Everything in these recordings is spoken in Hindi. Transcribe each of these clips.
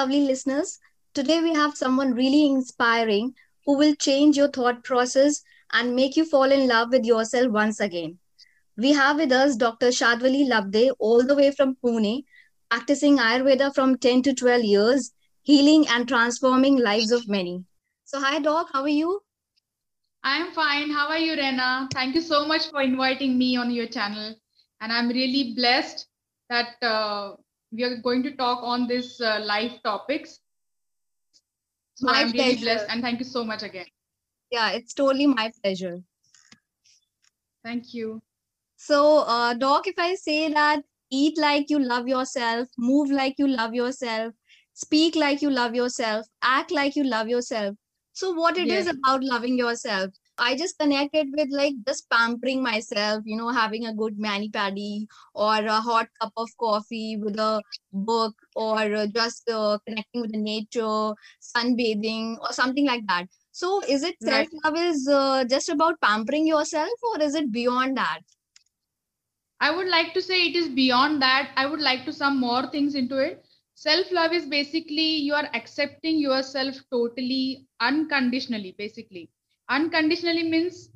lovely listeners. Today we have someone really inspiring who will change your thought process and make you fall in love with yourself once again. We have with us Dr. Shadwali Labde, all the way from Pune, practicing Ayurveda from 10 to 12 years, healing and transforming lives of many. So, hi, Doc, how are you? I'm fine. How are you, Rena? Thank you so much for inviting me on your channel. And I'm really blessed that uh, we are going to talk on this uh, life topics. So My I'm really pleasure. blessed and thank you so much again. Yeah, it's totally my pleasure. Thank you. So, uh, Doc, if I say that eat like you love yourself, move like you love yourself, speak like you love yourself, act like you love yourself. So, what it is Yes. about loving yourself? I just connected with like just pampering myself, you know, having a good mani padi or a hot cup of coffee with a book or just uh, connecting with the nature, sunbathing or something like that. So, is it self Right. love is uh, just about pampering yourself or is it beyond that? I would like to say it is beyond that. I would like to sum more things into it. Self love is basically you are accepting yourself totally unconditionally, basically. Unconditionally means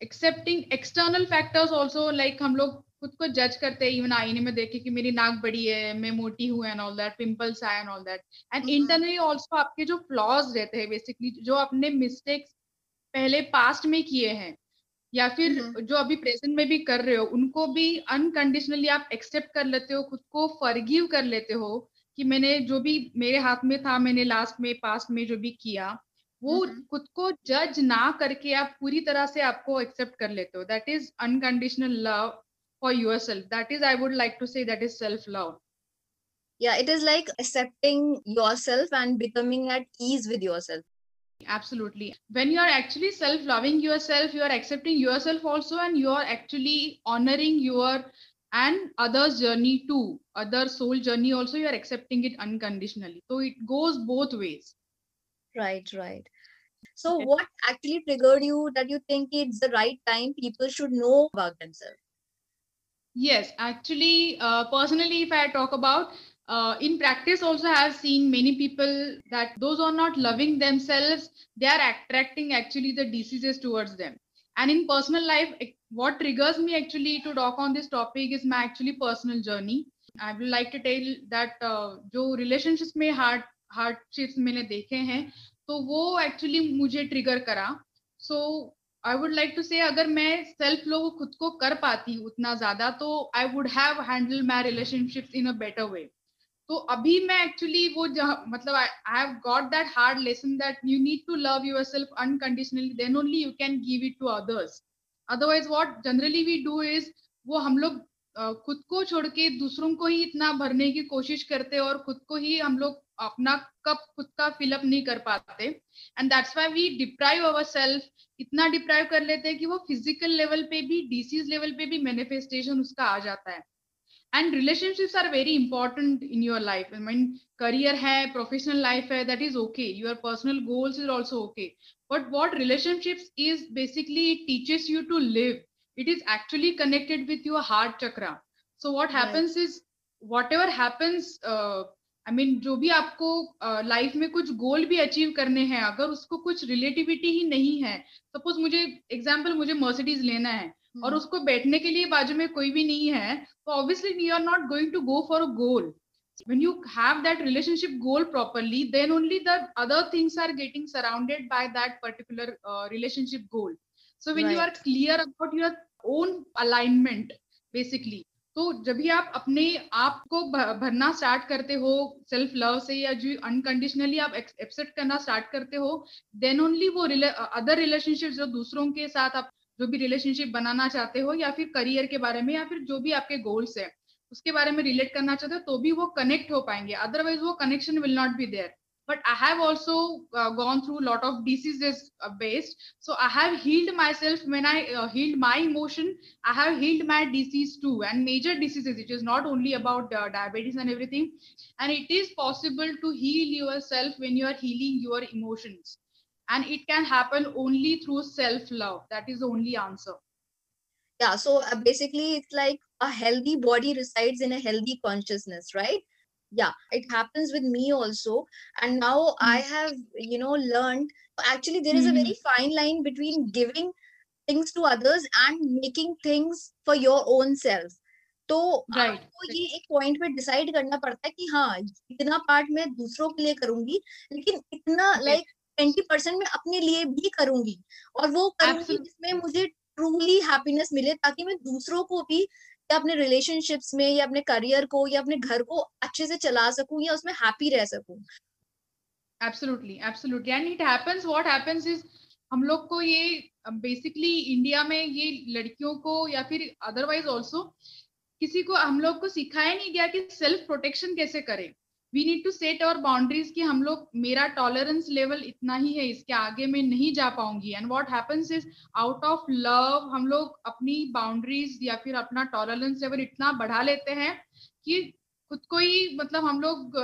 accepting external factors also like हम लोग खुद को जज करते हैं इवन आईने में देखे के मेरी नाक बड़ी है मैं मोटी हूँ एंड ऑल दैट पिंपल्स आए and all that and. Internally also आपके जो फ्लॉज रहते हैं बेसिकली जो आपने मिस्टेक्स पहले पास्ट में किए हैं या फिर Mhm. जो अभी प्रेजेंट में भी कर रहे हो उनको भी अनकंडीशनली आप एक्सेप्ट कर लेते हो खुद को फॉरगिव कर लेते हो कि मैंने जो भी मेरे हाथ में था मैंने लास्ट में पास्ट में जो भी किया वो Mhm. खुद को जज ना करके आप पूरी तरह से आपको एक्सेप्ट कर लेते हो that is unconditional love for your self that is I would like to say that is self love Yeah, it is like accepting yourself and becoming at ease with yourself. absolutely when you are actually self loving yourself you are accepting yourself also and you are actually honoring your and others journey too other soul journey also you are accepting it unconditionally so it goes both ways Right, right. So, Okay. what actually triggered you that you think it's the right time people should know about themselves? Yes, actually, uh, personally, if I talk about uh, in practice, also I have seen many people that those who are not loving themselves, they are attracting actually the diseases towards them. And in personal life, it- what triggers me actually to talk on this topic is my actually personal journey. I would like to tell that uh, जो relationships में hard hardships मैंने देखे हैं, तो वो एक्चुअली मुझे ट्रिगर करा. So I would like to say अगर मैं सेल्फ लो खुद को कर पाती उतना ज़्यादा तो I would have handle my relationship in a better way तो अभी मैं एक्चुअली वो मतलब I have got that hard lesson that you need to love your self unconditionally then only you can give it to others otherwise what generally we do is वो हम लोग खुद को छोड़ के दूसरों को ही इतना भरने की कोशिश करते और खुद को ही हम लोग अपना कप खुद का फिलअप नहीं कर पाते। And that's why we deprive our self इतना डिप्राइव कर लेते हैं कि वो फ़िज़िकल लेवल पे भी डिसीज लेवल पे भी मैनिफेस्टेशन उसका आ जाता है। And relationships are very important in your life I mean career है प्रोफेशनल लाइफ है that is okay your personal goals is also okay but what relationships is basically it teaches you to live it is actually connected with your heart chakra. So what Right. happens is whatever happens uh, I mean जो भी आपको लाइफ में कुछ गोल भी अचीव करने हैं अगर उसको कुछ रिलेटिविटी ही नहीं है सपोज़ मुझे एग्ज़ाम्पल मुझे मर्सिडीज लेना है हम्म। और उसको बैठने के लिए बाजू में कोई भी नहीं है तो obviously we are not going to go for a goal when you have that relationship goal properly then only the other things are getting surrounded by that particular relationship goal so when you are clear about your own alignment basically तो जब भी आप अपने आप को भरना स्टार्ट करते हो सेल्फ लव से या जो अनकंडीशनली आप एक्सेप्ट करना स्टार्ट करते हो देन ओनली वो अदर रिलेशनशिप जो दूसरों के साथ आप जो भी रिलेशनशिप बनाना चाहते हो या फिर करियर के बारे में या फिर जो भी आपके गोल्स है, उसके बारे में रिलेट करना चाहते हो तो भी वो कनेक्ट हो पाएँगे अदरवाइज़ वो connection will not be there but i have also uh, gone through a lot of diseases uh, based. So i have healed myself when i uh, healed my emotion. I have healed my disease too and major diseases. It is not only about uh, diabetes and everything. And it is possible to heal yourself when you are healing your emotions. And it can happen only through self love that is the only answer. Yeah, so uh, basically, it's like a healthy body resides in a healthy consciousness, right? Yeah it happens with me also and now mm-hmm. i have you know learned actually there is mm-hmm. a very fine line between giving things to others and making things for your own self तो right. आपको ये एक पॉइंट पे डिसाइड करना पड़ता है कि हाँ इतना पार्ट मैं दूसरों के लिए करूँगी लेकिन इतना लाइक ट्वेंटी परसेंट मैं अपने लिए भी करूँगी और वो करूँगी जिसमें मुझे ट्रूली हैप्पीनेस मिले ताकि मैं दूसरों को भी या अपने रिलेशनशिप्स में, या अपने करियर को, या अपने घर को अच्छे से चला सकूँ, या उसमें हैप्पी रह सकूँ? Absolutely absolutely and it happens what happens is हम लोग को ये बेसिकली इंडिया में ये लड़कियों को, या फिर अदरवाइज़ आल्सो किसी को, हम लोग को सिखाया नहीं गया कि सेल्फ प्रोटेक्शन कैसे करें। We need to set our boundaries कि हम लोग मेरा टॉलरेंस लेवल इतना ही है इसके आगे मैं नहीं जा पाऊँगी। And what happens is out of love हम लोग अपनी बाउंड्रीज या फिर अपना टॉलरेंस लेवल इतना बढ़ा लेते हैं कि खुद को ही मतलब हम लोग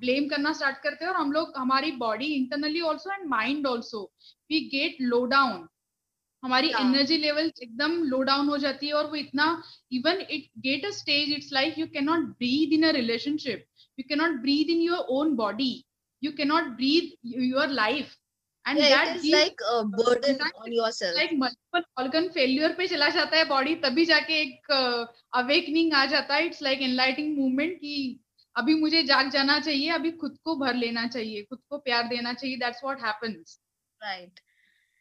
ब्लेम करना स्टार्ट करते हैं और हम लोग हमारी body internally also and mind also we get low down हमारी एनर्जी लेवल एकदम लो डाउन हो जाती है और वो इतना even it get a stage it's like you can not breathe in a relationship you cannot breathe in your own body you cannot breathe your life and yeah, that is like a burden on yourself like multiple organ failure पे चला जाता है body तभी जाके एक awakening आ जाता है it's like enlightening movement कि अभी मुझे जाग जाना चाहिए अभी खुद को भर लेना चाहिए खुद को प्यार देना चाहिए that's what happens right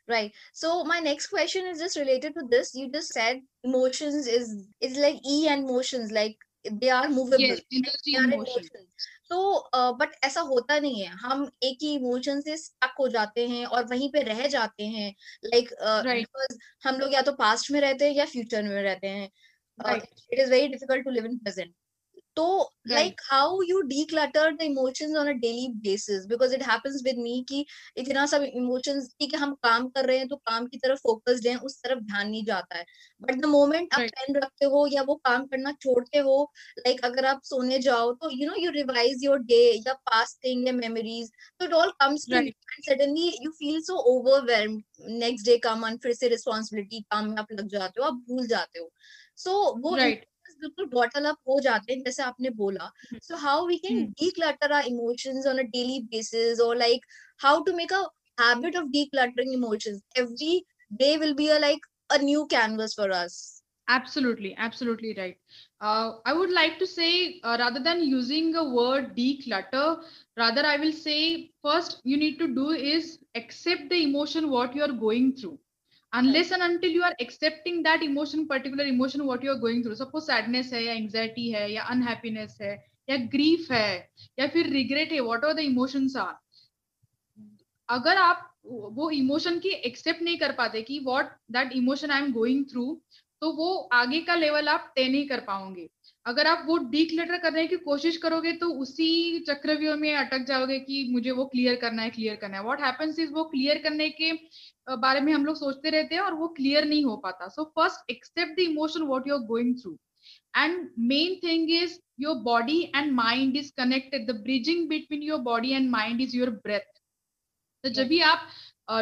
right so my next question is just related to this you just said emotions is is like e and motions like they are movable तो बट ऐसा होता नहीं है। हम एक ही इमोशन से स्टक हो जाते हैं और वहीं पे रह जाते हैं। लाइक like, uh, हम लोग या तो पास्ट में रहते हैं या फ्यूचर में रहते हैं। It is very difficult to live in present तो like how you declutter the emotions on a daily basis because it happens with me कि इतना सब इमोशंस ठीक है हम काम कर रहे हैं तो काम की तरफ़ फोकस्ड हैं उस तरफ़ ध्यान नहीं जाता है। बट द मोमेंट आप पेन रखते हो या वो काम करना छोड़ते हो लाइक like, अगर आप सोने जाओ तो you know you revise your day या पास्ट थिंग या मेमोरीज तो it all comes to suddenly you feel so overwhelm next day काम फिर से रिस्पॉन्सिबिलिटी काम में आप लग जाते हो आप भूल जाते हो। सो so, वो right. बिल्कुल बॉटल अप हो जाते हैं जैसे आपने बोला so how we can declutter our emotions on a daily basis or like how to make a habit of decluttering emotions every day will be a like a new canvas for us absolutely absolutely right uh, i would like to say uh, rather than using a word declutter rather i will say first you need to do is accept the emotion what you are going through Unless and until you are accepting that emotion, particular emotion, what you are going through. Suppose sadness है, या anxiety है, या unhappiness है, या grief है, या फिर regret है whatever the emotions are? अगर आप वो इमोशन की एक्सेप्ट नहीं कर पाते कि what that emotion I am going through तो वो आगे का लेवल आप तय नहीं कर पाओगे। अगर आप वो डीक्लेटर करने की कोशिश करोगे तो उसी चक्रव्यूह में अटक जाओगे कि मुझे वो क्लियर करना है क्लियर करना है। व्हाट हैपेंस इज़ वो क्लियर करने के बारे में हम लोग सोचते रहते हैं और वो क्लियर नहीं हो पाता। So first accept the emotion what you are going through and main thing is your body and mind is connected the bridging between your body and mind is your breath तो जब भी आप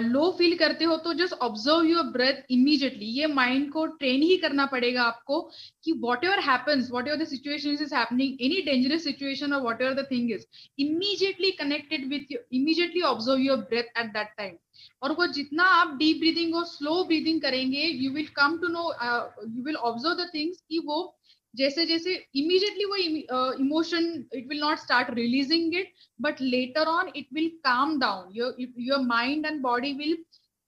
लो फील करते हो तो just observe your breath immediately ये माइंड को ट्रेन ही करना पड़ेगा आपको कि whatever happens whatever the situation is happening any dangerous situation और whatever the thing is immediately connected with immediately observe your breath at that time और वो जितना आप डीप ब्रीदिंग और स्लो ब्रीदिंग करेंगे you will come to know you will observe the things कि वो जैसे जैसे इमीडिएटली वो emotion it will not start releasing it but later on it will calm down your your mind and body will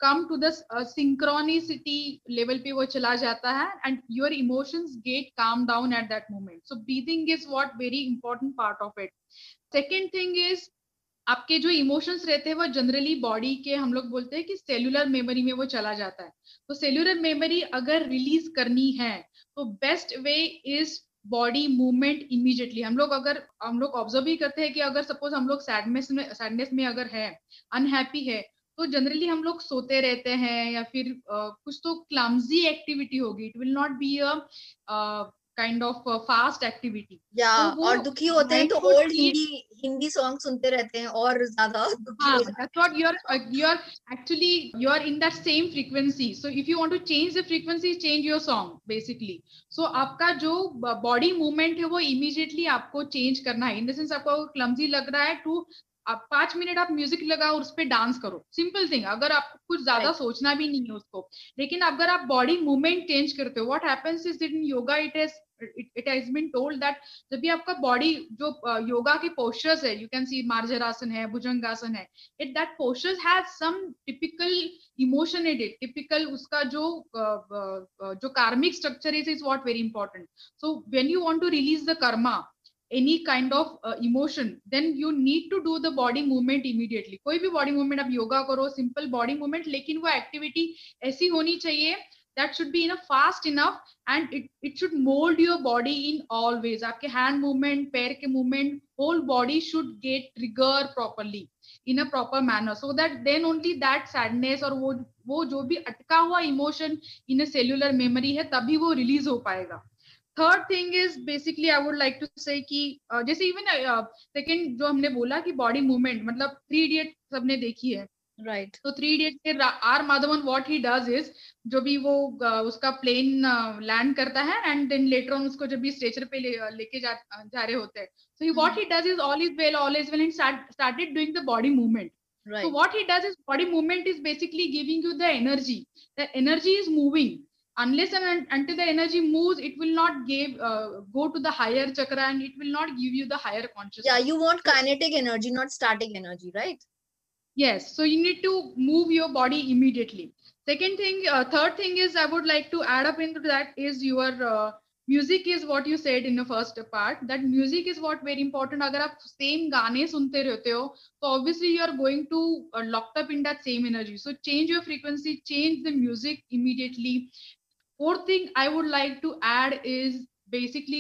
come to the synchronicity level पे वो चला जाता है and your emotions get calm down at that moment so breathing is what very important part of it second thing is आपके जो इमोशंस रहते हैं वो जनरली बॉडी के हम लोग बोलते हैं कि सेल्यूलर मेमोरी में वो चला जाता है. तो सेल्यूलर मेमोरी अगर रिलीज़ करनी है तो best way is body movement immediately हम लोग अगर हम लोग ऑब्ज़र्व ही करते हैं कि अगर सपोज़ हम लोग सैडनेस में सैडनेस में अगर है अनहैप्पी है तो जनरली हम लोग सोते रहते हैं या फिर uh, कुछ तो क्लमजी एक्टिविटी होगी. It will not be a kind of fast activity या और दुखी होते हैं तो ओल्ड हिंदी हिंदी सॉन्ग सुनते रहते हैं और ज़्यादा हाँ that's what you're uh, you're actually you're in that same frequency. So if you want to change the frequency change your song basically. So आपका जो बॉडी मूवमेंट है वो इमीडिएटली आपको चेंज करना है. इन द सेंस आपको क्लमजी लग रहा है टू आप पाँच मिनट आप म्यूज़िक लगाओ उस पर डांस करो. सिंपल थिंग अगर आपको कुछ ज़्यादा right. सोचना भी नहीं है उसको. लेकिन अगर आप बॉडी मूवमेंट चेंज करते हो what happens is in yoga it is it has been told that जब भी आपका बॉडी जो योगा के पोस्टर्स है यू कैन सी मार्जरासन है भुजंगासन है it that postures has some typical emotion in it typical उसका जो जो karmic structure is is what very important so when you want to release the karma kind of uh, emotion then you need to do the body movement immediately. कोई भी body movement आप योगा करो simple body movement लेकिन वो activity ऐसी होनी चाहिए that should be enough fast enough and it it should mold your body in all ways आपके hand movement पैर के movement whole body should get trigger properly in a proper manner so that then only that sadness और वो वो जो भी अटका हुआ emotion in a cellular memory है तभी वो release हो पाएगा third thing is basically I would like to say कि uh, जैसे इवन सेकंड uh, जो हमने बोला कि बॉडी मूवमेंट मतलब थ्री इडियट सबने देखी है राइट तो थ्री इडियट के R Madhavan what he does is जो भी वो uh, उसका प्लेन लैंड uh, करता है एंड देन लेटर ऑन उसको जब भी स्ट्रेचर पे uh, लेके जा, जा रहे होते हैं। So he what he does is all is well all is well and started doing the body movement so what he does is body movement is basically giving you the energy the energy is moving unless and until the energy moves it will not give uh, go to the higher chakra and it will not give you the higher consciousness. Yeah you want kinetic energy not static energy yes so you need to move your body immediately second thing uh, third thing is i would like to add up into that is your uh, music is what you said in the first part that music is what very important agar aap same gaane sunte rehte ho so obviously you are going to uh, locked up in that same energy so change your frequency change the music immediately fourth thing I would like to add is basically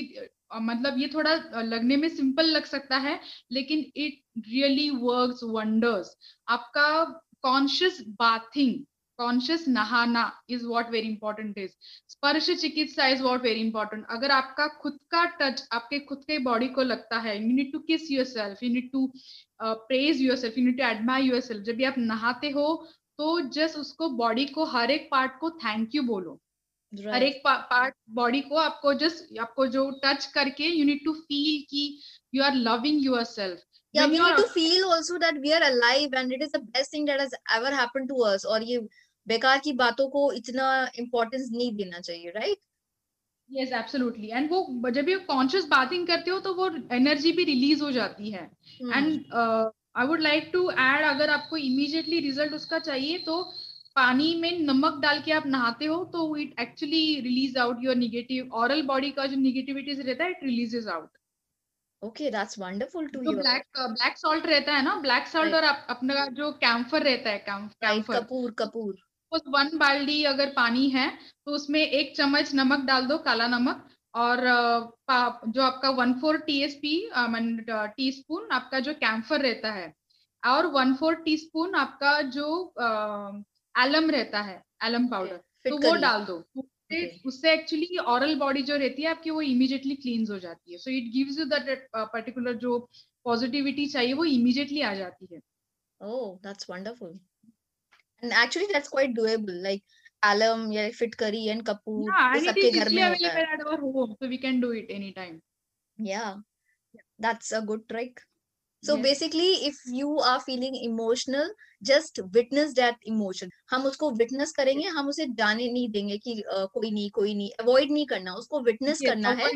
मतलब ये थोड़ा लगने में सिंपल लग सकता है, लेकिन इट रियली वर्क वंडर्स आपका कॉन्शियस बाथिंग कॉन्शियस नहाना is what very important is स्पर्श चिकित्सा इज़ वॉट वेरी इंपॉर्टेंट अगर आपका खुद का टच आपके खुद के बॉडी को लगता है you need to kiss yourself you need to praise yourself you need to admire yourself जब भी आप नहाते हो तो जस्ट उसको बॉडी को, हर एक पार्ट को थैंक यू बोलो। Right. हर एक पार्ट बॉडी को आपको जस्ट आपको जो टच करके यू नीड टू फील कि you are loving yourself yeah we need to feel also that we are alive and it is the best thing that has ever happened to us और ये बेकार की बातों को इतना इम्पोर्टेंस नहीं देना चाहिए राइट यस एब्सोल्युटली एंड वो जब भी कॉन्शियस बाथिंग करते हो तो वो एनर्जी भी रिलीज़ हो जाती है. And I would like to add अगर आपको इमीडिएटली रिज़ल्ट उसका चाहिए तो पानी में नमक डाल के आप नहाते हो तो it actually release out your negative aural body का जो निगेटिविटीज रहता है it releases out okay that's wonderful to you black black salt रहता है ना? ब्लैक सॉल्ट और अपना जो कैम्फर रहता है कैम्फर कपूर कपूर. उस वन बाल्टी अगर पानी है तो उसमें एक चम्मच नमक डाल दो काला नमक और जो आपका one four T S P teaspoon आपका जो कैम्फर रहता है और वन फोर टी स्पून आपका जो एलम रहता है एलम पाउडर तो वो डाल दो। उससे एक्चुअली ऑरल बॉडी जो रहती है आपकी वो इमीडिएटली क्लींस हो जाती है। So it gives you that particular जो पॉजिटिविटी चाहिए वो इमीडिएटली आ जाती है। ओह that's wonderful and actually that's quite doable like alum या फिट करी एंड कपूर yeah, ये सबके घर में होता at our home so we can do it anytime. Yeah that's a good trick. So yes. basically if you are feeling emotional just witness that emotion हम उसको विटनेस करेंगे हम उसे जाने नहीं देंगे कि uh, कोई नहीं कोई नहीं अवॉइड नहीं करना उसको विटनेस करना है।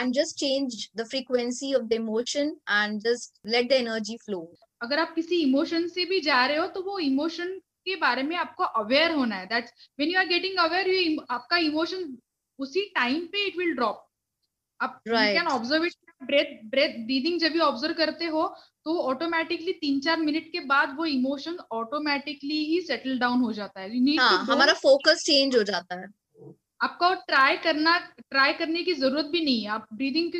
And just change the frequency of the emotion and just let the energy flow अगर आप किसी इमोशन से भी जा रहे हो तो वो इमोशन के बारे में आपको अवेयर होना है। That's when you are getting aware you आपका इमोशन उसी टाइम पे इट विल ड्रॉप आप can observe it breath breath breathing जब भी ऑब्ज़र्व करते हो तो ऑटोमेटिकली तीन चार मिनट के बाद वो इमोशन ऑटोमेटिकली ही सेटल डाउन हो जाता है। हाँ, हमारा फोकस चेंज हो जाता है। आपको ट्राई करना ट्राई करने की ज़रूरत भी नहीं है। आप ब्रीदिंग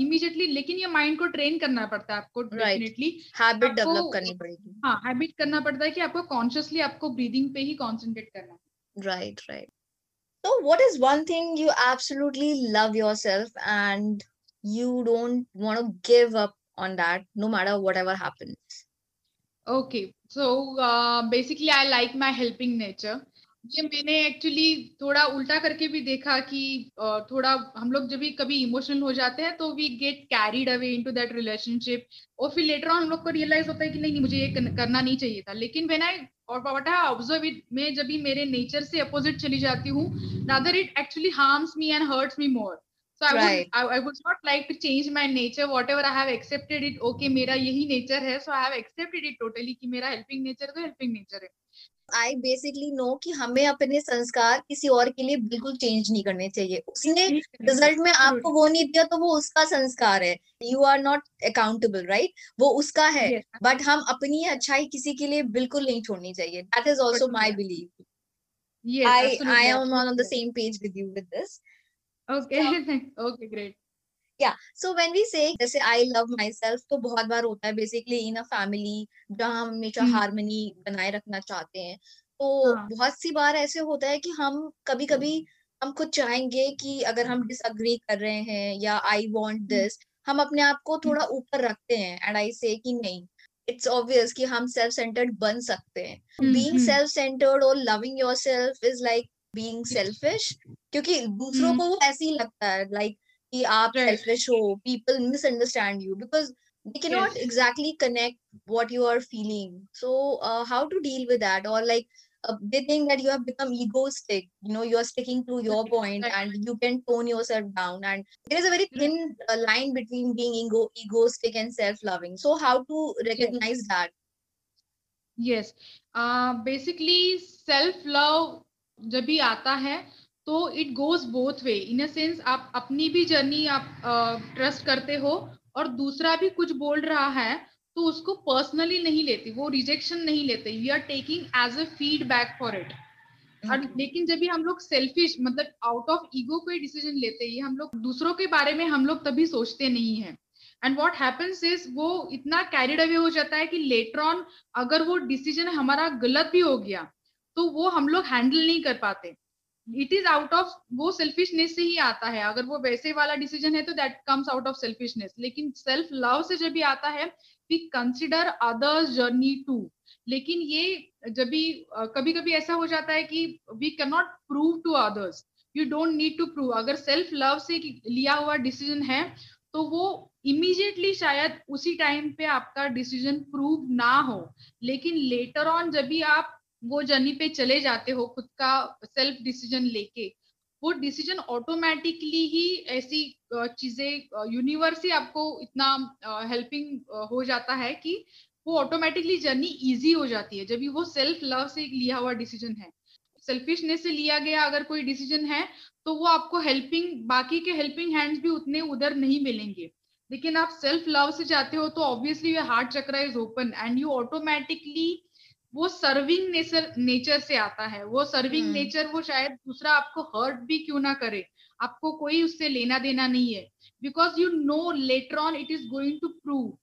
इमीडिएटली लेकिन ये माइंड को ट्रेन करना पड़ता है आपको डेफिनेटली हैबिट डेवलप करनी पड़ेगी। हाँ हैबिट करना पड़ता है कि आपको कॉन्शियसली आपको ब्रीदिंग पे ही कॉन्सेंट्रेट करना right right So, what is one thing you absolutely love yourself and you don't want to give up on that no matter whatever happens? Okay, so uh, basically, I like my helping nature. ये मैंने एक्चुअली थोड़ा उल्टा करके भी देखा कि थोड़ा हम लोग जब भी कभी इमोशनल हो जाते हैं तो we get carried away into that relationship और फिर लेटर ऑन हम लोग को रियलाइज़ होता है कि नहीं नहीं मुझे ये करना नहीं चाहिए था लेकिन वेन आई और वट आई ऑब्ज़र्व इट मैं जब भी मेरे नेचर से अपोजिट चली जाती हूँ rather it actually harms me and hurts me more so i right. would I, I would not like to change my nature. Whatever i have accepted it okay मेरा यही nature है. So i have accepted it totally कि मेरा helping nature तो helping nature है. आई बेसिकली नो कि हमें अपने संस्कार किसी और के लिए बिल्कुल चेंज नहीं करने चाहिए. उसने रिज़ल्ट में आपको वो नहीं दिया तो वो उसका संस्कार है. You are not accountable right वो उसका है. बट हम अपनी अच्छाई किसी के लिए बिल्कुल नहीं छोड़नी चाहिए. That is also my believe I I am on the same page with you with this okay okay great या सो व्हेन वी से जैसे आई लव माई सेल्फ तो बहुत बार होता है बेसिकली इन अ फैमिली जहाँ हम हमेशा हारमोनी बनाए रखना चाहते हैं। तो हाँ. बहुत सी बार ऐसे होता है कि हम कभी कभी हम खुद चाहेंगे कि अगर हम डिसअग्री कर रहे हैं या आई वॉन्ट दिस हम अपने आप को थोड़ा ऊपर रखते हैं एंड आई से कि नहीं। इट्स ऑब्वियस कि हम सेल्फ सेंटर्ड बन सकते हैं। बीइंग सेल्फ सेंटर्ड और loving yourself is like being selfish क्योंकि दूसरों को वो ऐसे ही लगता है लाइक कि आप selfish हो people misunderstand you because they cannot yes. exactly connect what you are feeling so uh, how to deal with that or like uh, they think that you have become egoistic you know you are sticking to your point and you can tone yourself down and there is a very thin uh, line between being ego egoistic and self-loving so how to recognize yes. that yes uh, basically self love जब भी आता है तो it goes both way in a sense आप अपनी भी जर्नी आप ट्रस्ट करते हो और दूसरा भी कुछ बोल रहा है तो उसको पर्सनली नहीं लेती वो रिजेक्शन नहीं लेते. We are taking as a feedback for it और लेकिन जब भी हम लोग सेल्फिश मतलब आउट ऑफ़ ईगो कोई डिसीज़न लेते हैं हम लोग दूसरों के बारे में हम लोग तभी सोचते नहीं है. एंड वॉट हैपन्स इज़ वो इतना कैरिड अवे हो जाता है कि लेटर ऑन अगर वो डिसीज़न हमारा गलत भी हो गया तो वो हम लोग हैंडल नहीं कर पाते। इट इज़ आउट ऑफ़ वो सेल्फिशनेस से ही आता है। अगर वो वैसे वाला डिसीज़न है तो that comes out of selfishness लेकिन सेल्फ लव से जब भी आता है we consider others journey too लेकिन ये जब भी कभी कभी ऐसा हो जाता है कि we can not prove to others you don't need to prove अगर सेल्फ लव से लिया हुआ डिसीज़न है तो वो इमीजिएटली शायद उसी टाइम पे आपका डिसीज़न प्रूव ना हो। लेकिन लेटर ऑन जब भी आप वो जर्नी पे चले जाते हो, खुद का सेल्फ डिसीज़न लेके, वो डिसीज़न ऑटोमेटिकली ही ऐसी चीज़ें यूनिवर्स ही आपको इतना हेल्पिंग हो जाता है कि वो ऑटोमेटिकली जर्नी इजी हो जाती है। जब वो सेल्फ लव से लिया हुआ डिसीज़न है सेल्फिशनेस से लिया गया अगर कोई डिसीज़न है तो वो आपको हेल्पिंग बाकी के हेल्पिंग हैंड्स भी उतने उधर नहीं मिलेंगे। लेकिन आप सेल्फ लव से जाते हो तो obviously heart chakra is open and you automatically वो सर्विंग नेचर नेचर से आता है। वो सर्विंग नेचर हम्म। वो शायद दूसरा आपको हर्ट भी क्यों ना करे। आपको कोई उससे लेना देना नहीं है। Because you know later on it is going to prove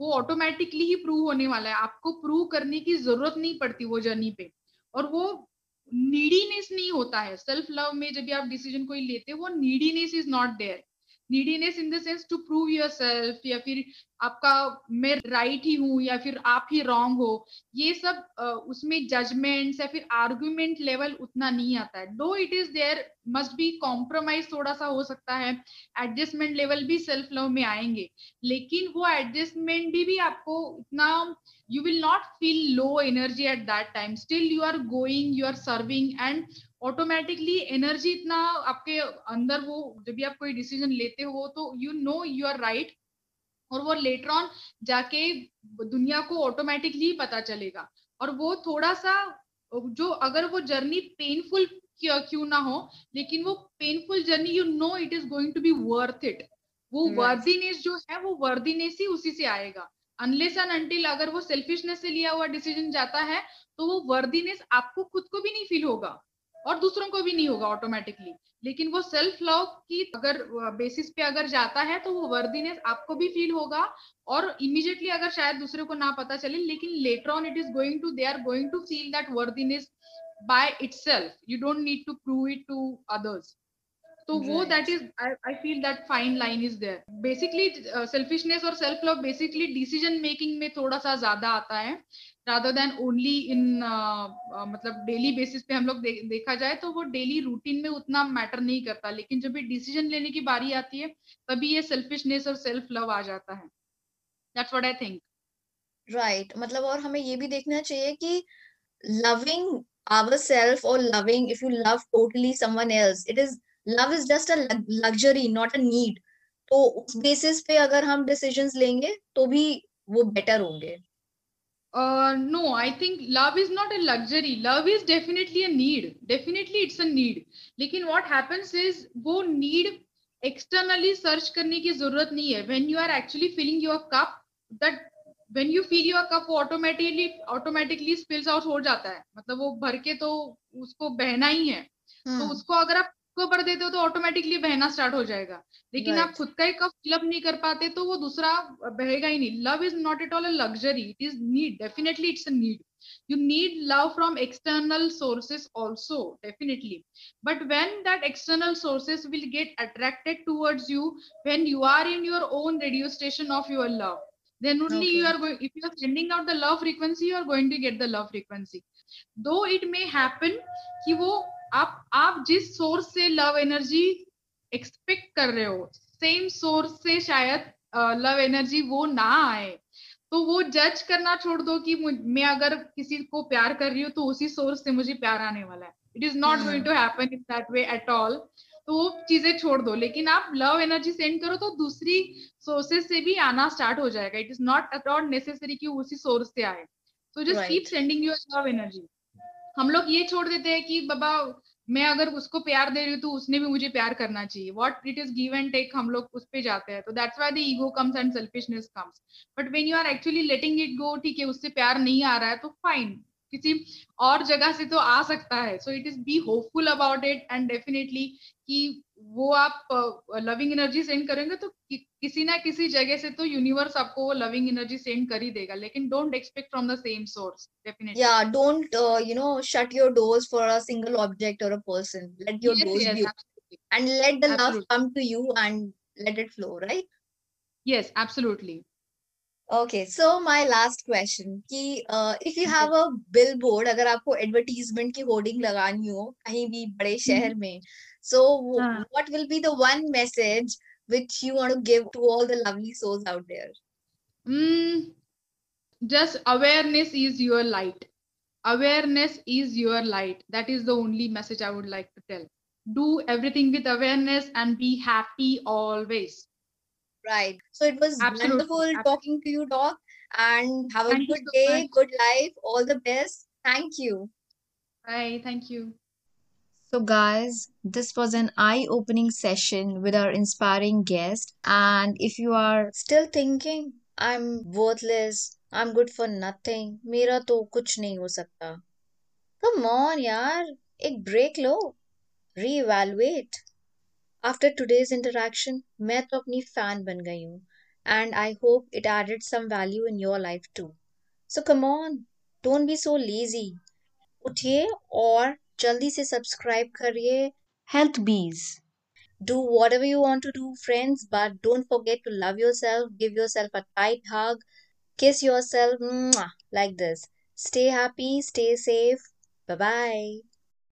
वो ऑटोमेटिकली ही प्रूव होने वाला है। आपको प्रूव करने की ज़रूरत नहीं पड़ती वो जर्नी पे। और वो नीडीनेस नहीं होता है। सेल्फ लव में जब भी आप डिसीज़न कोई लेते हो वो neediness is not there neediness in the sense to prove yourself या फिर आपका मैं राइट ही हूँ या फिर आप ही रॉन्ग हो ये सब उसमें जजमेंट्स या फिर आर्ग्यूमेंट लेवल उतना नहीं आता है। Though it is there must be compromise थोड़ा सा हो सकता है। एडजस्टमेंट लेवल भी सेल्फ लव में आएँगे। लेकिन वो एडजस्टमेंट भी, भी आपको इतना you will not feel low energy at that time still you are going you are serving and automatically energy इतना आपके अंदर वो जब भी आप कोई डिसीज़न लेते हो तो you know you are right और वो लेटर ऑन जाके दुनिया को ऑटोमेटिकली पता चलेगा। और वो थोड़ा सा जो अगर वो जर्नी पेनफुल क्यों ना हो लेकिन वो painful journey you know it is going to be worth it वो वर्दीनेस जो है वो वर्दीनेस ही उसी से आएगा। अनलेस एंड अनटिल अगर वो सेल्फिशनेस से लिया हुआ डिसीज़न जाता है तो वो वर्दीनेस आपको खुद को भी नहीं फील होगा। और दूसरों को भी नहीं होगा ऑटोमेटिकली लेकिन वो सेल्फ लव की अगर बेसिस पे अगर जाता है तो वो वर्दीनेस आपको भी फील होगा और इमीडिएटली अगर शायद दूसरे को ना पता चले लेकिन later on it is going to they are going to feel that worthiness by itself. You don't need to prove it to others. तो वो that is I feel that fine line is there basically selfishness और self love basically decision making में थोड़ा सा ज़्यादा आता है। रादर देन ओनली इन मतलब डेली बेसिस पे हम लोग दे, देखा जाए तो वो डेली रूटीन में उतना मैटर नहीं करता। लेकिन जब भी डिसीज़न लेने की बारी आती है तभी ये सेल्फिशनेस और सेल्फ लव आ जाता है। That's what I think right मतलब और हमें ये भी देखना चाहिए कि loving ourselves or loving if you love totally someone else it is love is just a luxury not a need तो उस बेसिस पे अगर हम डिसीजंस लेंगे तो भी वो बेटर होंगे। No I think love is not a luxury love is definitely a need definitely it's a need लेकिन व्हाट हैपेंस इज़ वो नीड एक्सटर्नली सर्च करने की ज़रूरत नहीं है. When you are actually feeling your cup that when you feel your cup automatically automatically spills out हो जाता है. मतलब वो भर के तो उसको बहना ही है. hmm. तो हम्म। उसको अगर आप को भर देते हो तो ऑटोमेटिकली बहना स्टार्ट हो जाएगा। लेकिन आप खुद का ही कप फिलअप नहीं कर पाते तो वो दूसरा बहेगा ही नहीं। Love is not at all a luxury it is need definitely it's a need you need love from external sources also definitely but when that external sources will get attracted towards you when you are in your own radio station of your love then only okay. you are going if you are sending out the love frequency you are going to get the love frequency though it may happen ki wo आप आप जिस सोर्स से लव एनर्जी एक्सपेक्ट कर रहे हो सेम सोर्स से शायद लव एनर्जी वो ना आए तो वो जज करना छोड़ दो कि मैं अगर किसी को प्यार कर रही हूँ तो उसी सोर्स से मुझे प्यार आने वाला है। It is not going to happen in that way at all तो वो चीज़ें छोड़ दो लेकिन आप लव एनर्जी सेंड करो तो दूसरी सोर्सेस से भी आना स्टार्ट हो जाएगा। It is not at all necessary कि उसी सोर्स से आए। So just keep sending your love energy हम लोग ये छोड़ देते हैं कि बाबा, मैं अगर उसको प्यार दे रही हूँ तो उसने भी मुझे प्यार करना चाहिए। What it is give and take हम लोग उस पर जाते हैं। तो that's why the ego comes and selfishness comes but when you are actually letting it go ठीक है, उससे प्यार नहीं आ रहा है तो फाइन किसी और जगह से तो आ सकता है। So it is be hopeful about it and definitely कि वो आप लविंग एनर्जी सेंड करेंगे तो कि, किसी ना किसी जगह से तो यूनिवर्स आपको वो लविंग एनर्जी सेंड कर ही देगा लेकिन don't expect from the same source definitely या don't you know shut your doors for a single object और a person let your doors be and let the absolutely. love come to you and let it flow right? Yes absolutely. Okay so my last question कि uh, if you have a billboard अगर आपको एडवर्टीजमेंट की होर्डिंग लगानी हो कहीं भी बड़े शहर में So, uh. what will be the one message which you want to give to all the lovely souls out there? Mm, just awareness is your light. Awareness is your light. That is the only message I would like to tell. Do everything with awareness and be happy always. Right. So it was Absolutely. wonderful Absolutely. talking to you, Doc. And have a Thank good so day, much. good life, all the best. Thank you. Bye. Thank you. So, guys, this was an eye opening session with our inspiring guest. And if you are still thinking, I'm worthless, I'm good for nothing, मेरा तो कुछ नहीं हो सकता. Come on, यार, एक break लो. Reevaluate. After today's interaction, मैं तो अपनी fan बन गई हूँ. And I hope it added some value in your life too. So come on, don't be so lazy. उठिए और जल्दी से सब्सक्राइब करिए हेल्थ बीज do whatever you want to do friends but don't forget to love yourself give yourself a tight hug kiss yourself mwah, like this stay happy stay safe bye bye